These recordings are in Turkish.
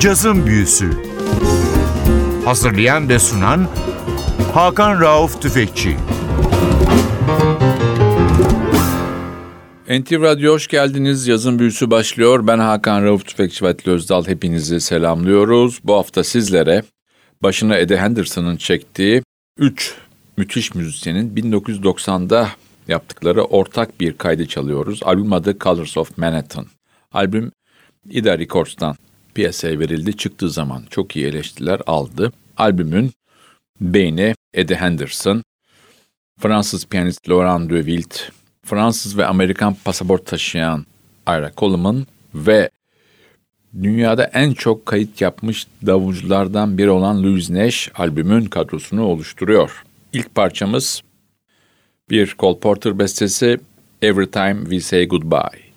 Cazın Büyüsü Hazırlayan ve sunan Hakan Rauf Tüfekçi NTV Radyo hoş geldiniz. Yazın büyüsü başlıyor. Ben Hakan Rauf Tüfekçi ve Özdal. Hepinizi selamlıyoruz. Bu hafta sizlere başına Eddie Henderson'ın çektiği 3 müthiş müzisyenin 1990'da yaptıkları ortak bir kaydı çalıyoruz. Albüm adı Colors of Manhattan. Albüm Ida Records'tan piyasaya verildi. Çıktığı zaman çok iyi eleştiriler aldı. Albümün beyni Eddie Henderson, Fransız piyanist Laurent de Fransız ve Amerikan pasaport taşıyan Ira Coleman ve dünyada en çok kayıt yapmış davulculardan biri olan Louis Nash albümün kadrosunu oluşturuyor. İlk parçamız bir Cole Porter bestesi Every Time We Say Goodbye.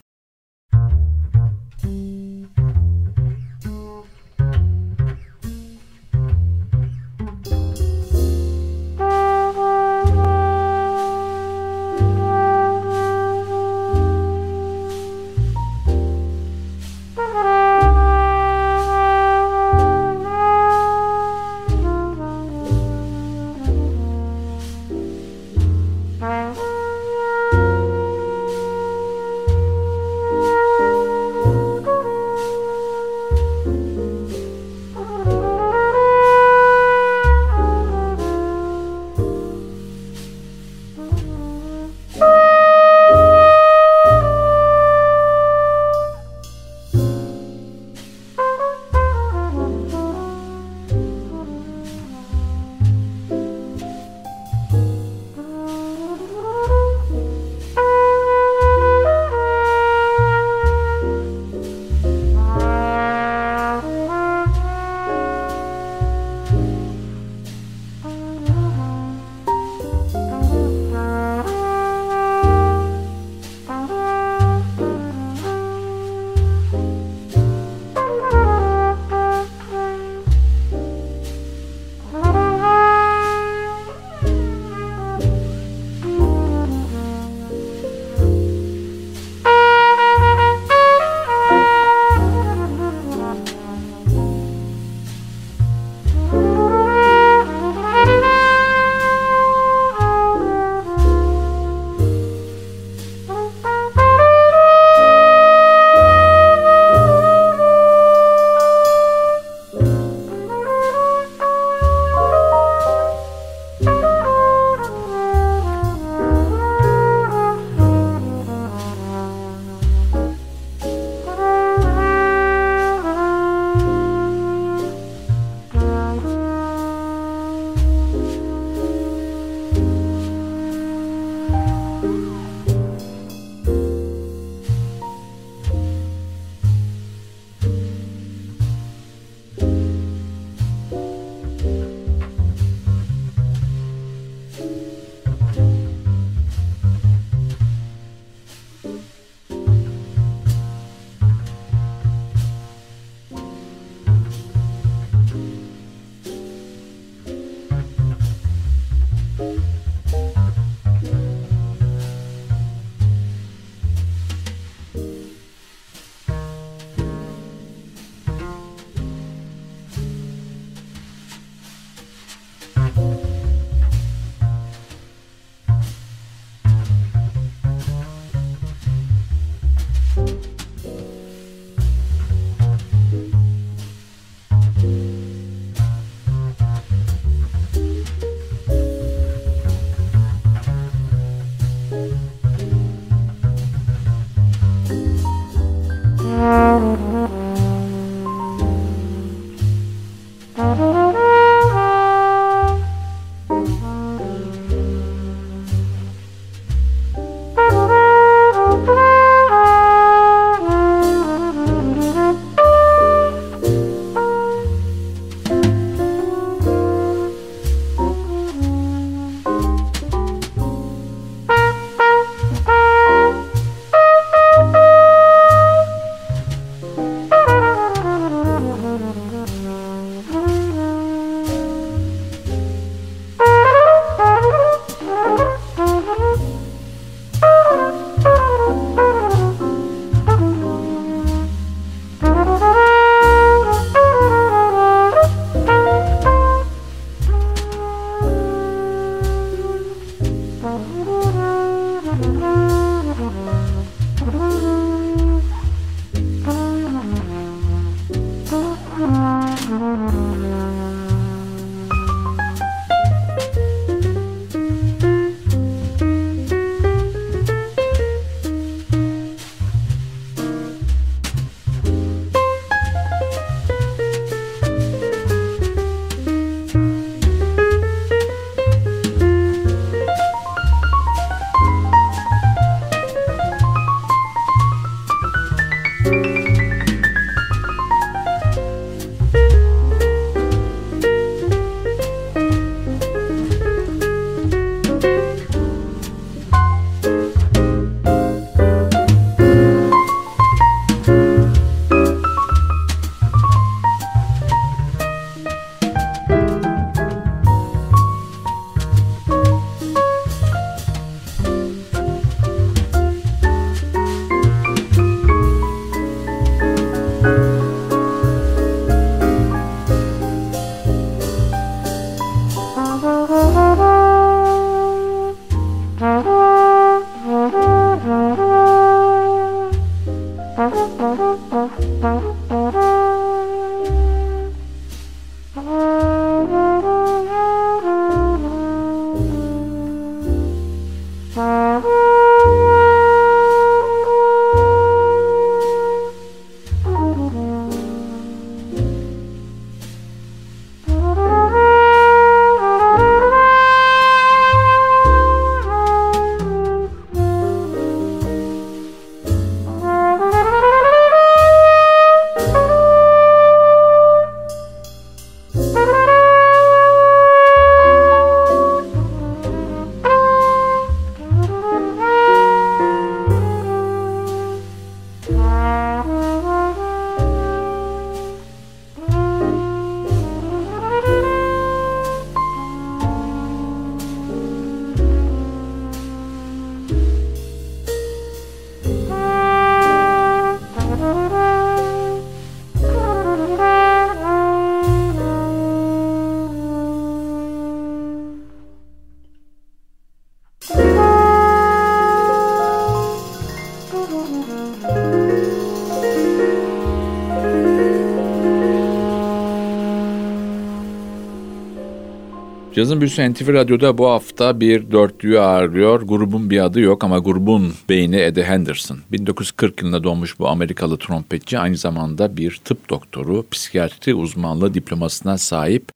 Yazın Büyüsü NTV Radyo'da bu hafta bir dörtlüğü ağırlıyor. Grubun bir adı yok ama grubun beyni Eddie Henderson. 1940 yılında doğmuş bu Amerikalı trompetçi aynı zamanda bir tıp doktoru, psikiyatri uzmanlığı diplomasına sahip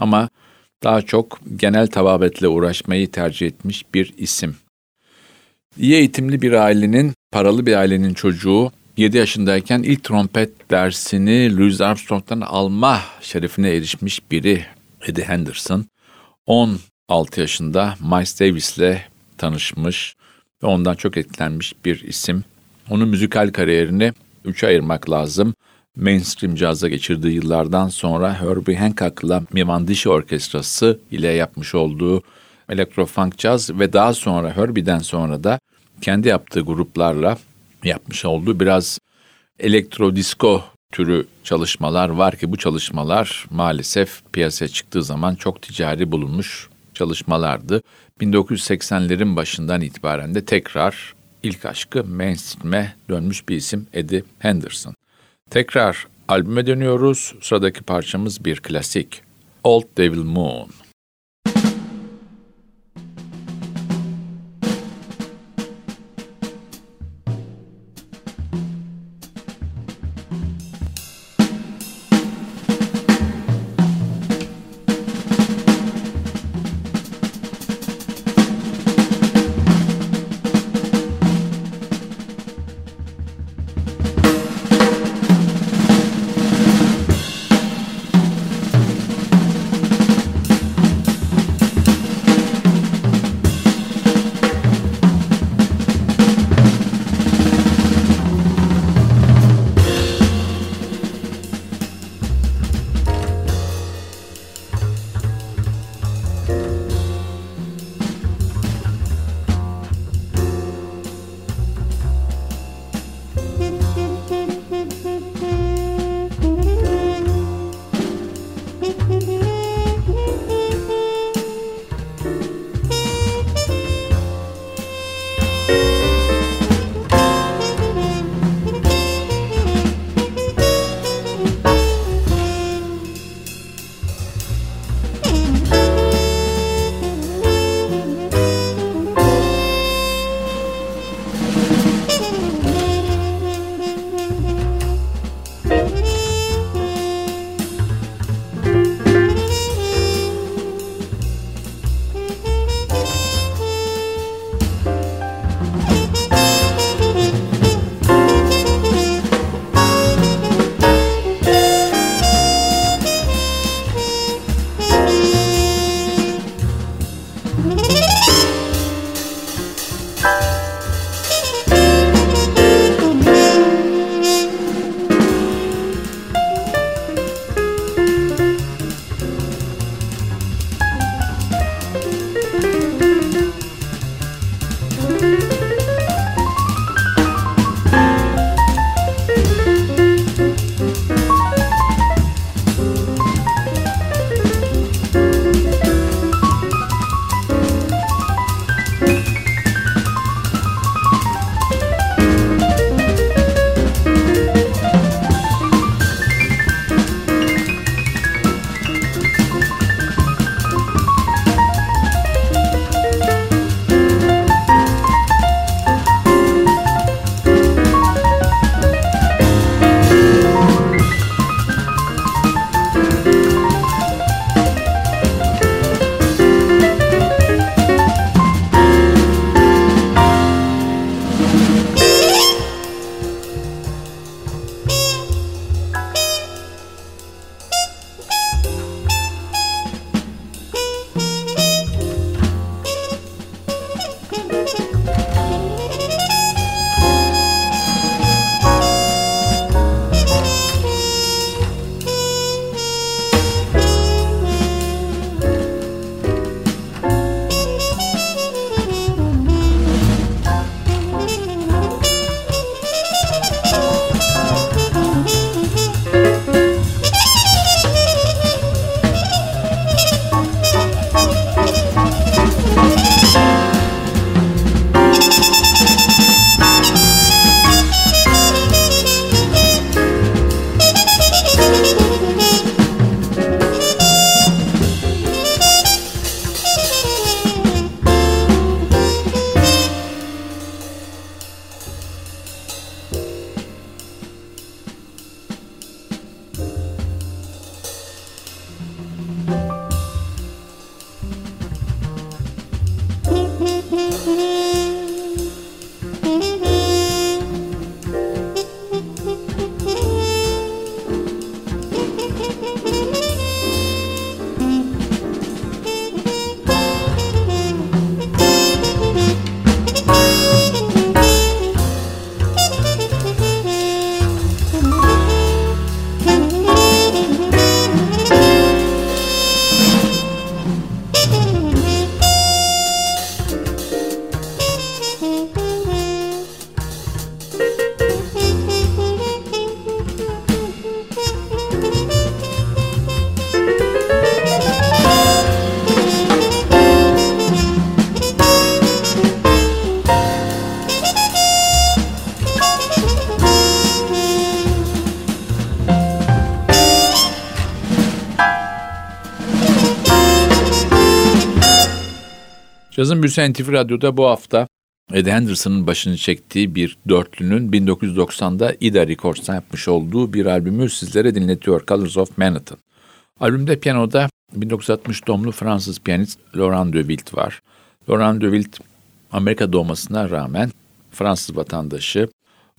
ama daha çok genel tababetle uğraşmayı tercih etmiş bir isim. İyi eğitimli bir ailenin, paralı bir ailenin çocuğu 7 yaşındayken ilk trompet dersini Louis Armstrong'dan alma şerefine erişmiş biri Eddie Henderson. 16 yaşında Miles Davis'le tanışmış ve ondan çok etkilenmiş bir isim. Onun müzikal kariyerini üçe ayırmak lazım. Mainstream cazda geçirdiği yıllardan sonra Herbie Hancock'la Mivandishi Orkestrası ile yapmış olduğu elektrofunk caz ve daha sonra Herbie'den sonra da kendi yaptığı gruplarla yapmış olduğu biraz elektro disco türü çalışmalar var ki bu çalışmalar maalesef piyasaya çıktığı zaman çok ticari bulunmuş çalışmalardı. 1980'lerin başından itibaren de tekrar ilk aşkı mainstream'e dönmüş bir isim Eddie Henderson. Tekrar albüme dönüyoruz. Sıradaki parçamız bir klasik. Old Devil Moon. Cazın Büyüsü NTV Radyo'da bu hafta Eddie Henderson'ın başını çektiği bir dörtlünün 1990'da Ida Records'tan yapmış olduğu bir albümü sizlere dinletiyor. Colors of Manhattan. Albümde piyanoda 1960 doğumlu Fransız piyanist Laurent de var. Laurent de Amerika doğmasına rağmen Fransız vatandaşı.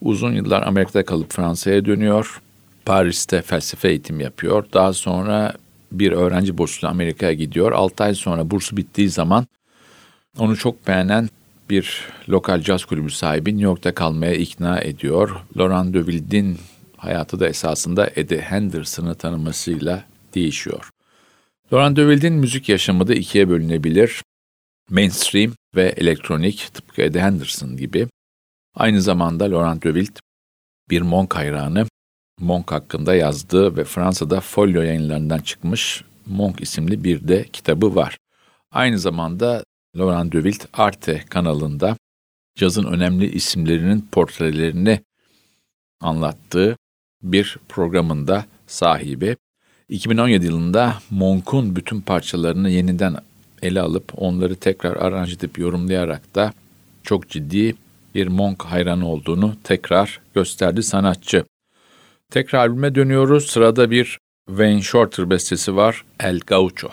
Uzun yıllar Amerika'da kalıp Fransa'ya dönüyor. Paris'te felsefe eğitim yapıyor. Daha sonra bir öğrenci bursuyla Amerika'ya gidiyor. 6 ay sonra bursu bittiği zaman onu çok beğenen bir lokal caz kulübü sahibi New York'ta kalmaya ikna ediyor. Laurent de Wild'in hayatı da esasında Eddie Henderson'ı tanımasıyla değişiyor. Laurent de Wild'in müzik yaşamı da ikiye bölünebilir. Mainstream ve elektronik tıpkı Eddie Henderson gibi. Aynı zamanda Laurent de Wild bir Monk hayranı. Monk hakkında yazdığı ve Fransa'da Folio yayınlarından çıkmış Monk isimli bir de kitabı var. Aynı zamanda Laurent de Wild Arte kanalında cazın önemli isimlerinin portrelerini anlattığı bir programında sahibi. 2017 yılında Monk'un bütün parçalarını yeniden ele alıp onları tekrar aranj edip yorumlayarak da çok ciddi bir Monk hayranı olduğunu tekrar gösterdi sanatçı. Tekrar albüme dönüyoruz. Sırada bir Wayne Shorter bestesi var. El Gaucho.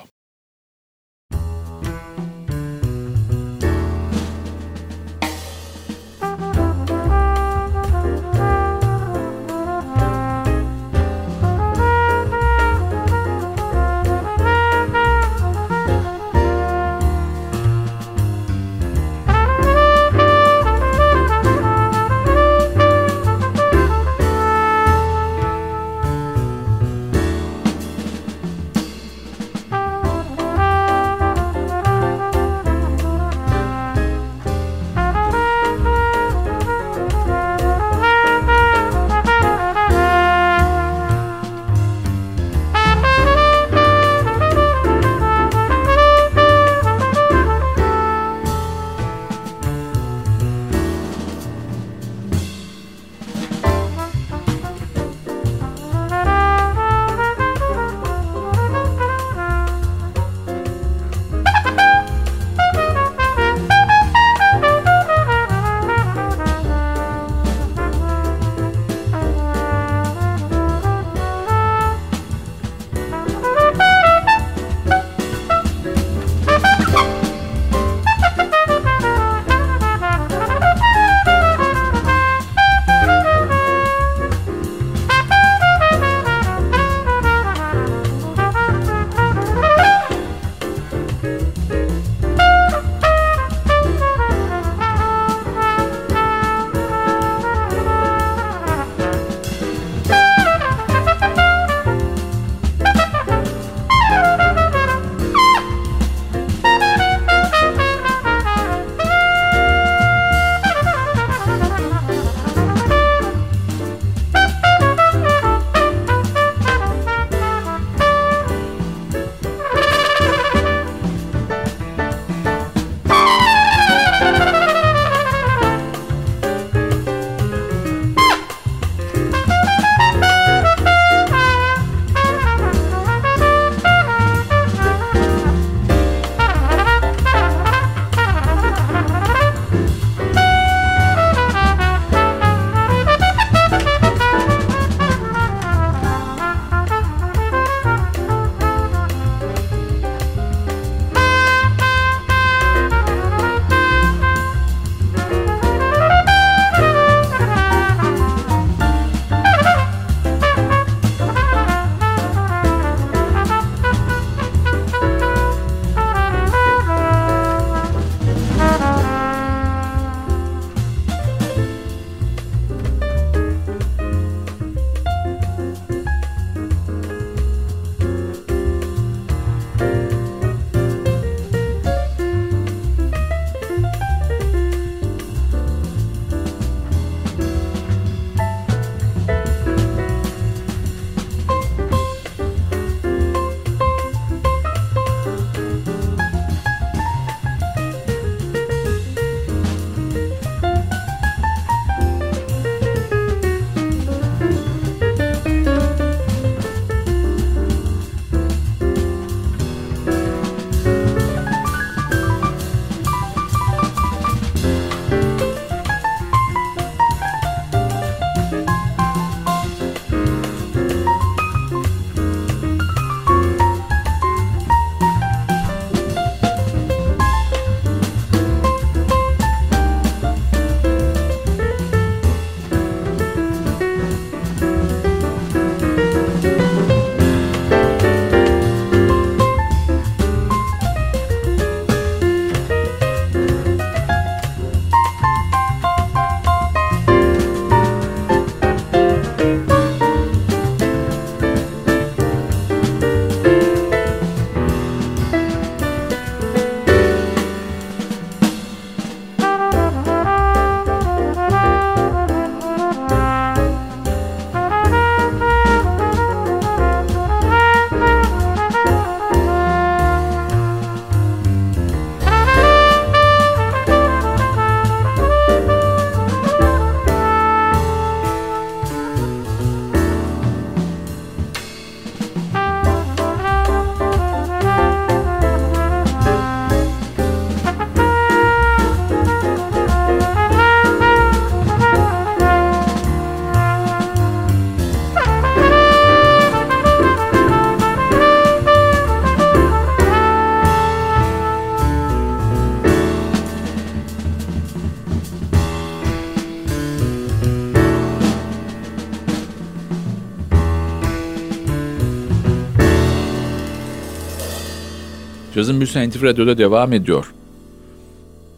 Cazın Büyüsü NTV Radyo'da devam ediyor.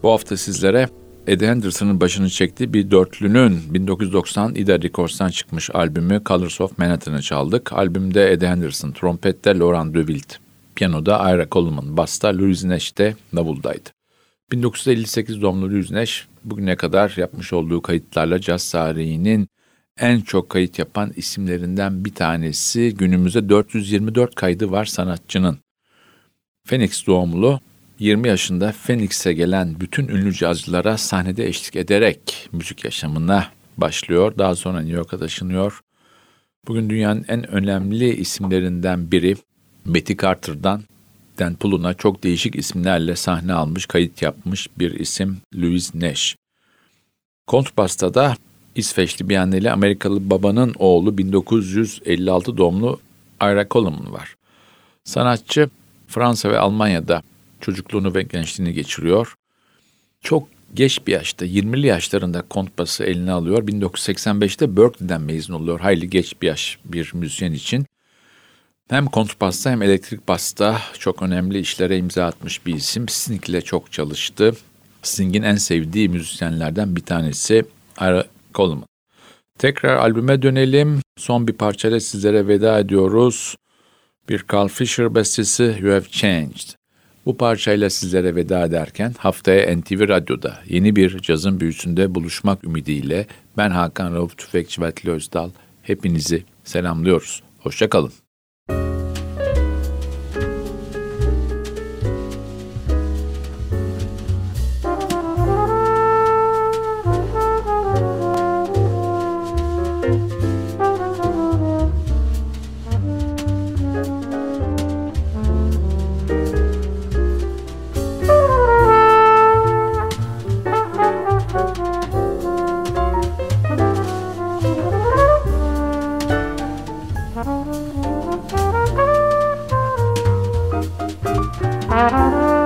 Bu hafta sizlere Eddie Henderson'ın başını çektiği bir dörtlünün 1990 Ida Records'tan çıkmış albümü Colors of Manhattan'ı çaldık. Albümde Eddie Henderson, trompette Laurent Dewilt, piyanoda Ira Coleman, basta Louis Nash de davuldaydı. 1958 doğumlu Louis Nash bugüne kadar yapmış olduğu kayıtlarla caz tarihinin en çok kayıt yapan isimlerinden bir tanesi. Günümüzde 424 kaydı var sanatçının. Phoenix doğumlu 20 yaşında Phoenix'e gelen bütün ünlü cazcılara sahnede eşlik ederek müzik yaşamına başlıyor. Daha sonra New York'a taşınıyor. Bugün dünyanın en önemli isimlerinden biri Betty Carter'dan Dan Pulun'a çok değişik isimlerle sahne almış, kayıt yapmış bir isim Louis Nash. Kontrbasta da İsveçli bir anneyle Amerikalı babanın oğlu 1956 doğumlu Ira Coleman var. Sanatçı Fransa ve Almanya'da çocukluğunu ve gençliğini geçiriyor. Çok geç bir yaşta 20'li yaşlarında kontbası eline alıyor. 1985'te Berkeley'den mezun oluyor. Hayli geç bir yaş bir müzisyen için. Hem kontrbasta hem elektrik basta çok önemli işlere imza atmış bir isim. Sting ile çok çalıştı. Sting'in en sevdiği müzisyenlerden bir tanesi Ira Coleman. Tekrar albüme dönelim. Son bir parçayla sizlere veda ediyoruz. Bir Carl Fisher bestesi You Have Changed. Bu parçayla sizlere veda ederken haftaya NTV Radyo'da yeni bir cazın büyüsünde buluşmak ümidiyle ben Hakan Rauf Tüfekçi ve Özdal hepinizi selamlıyoruz. Hoşçakalın. Thank you.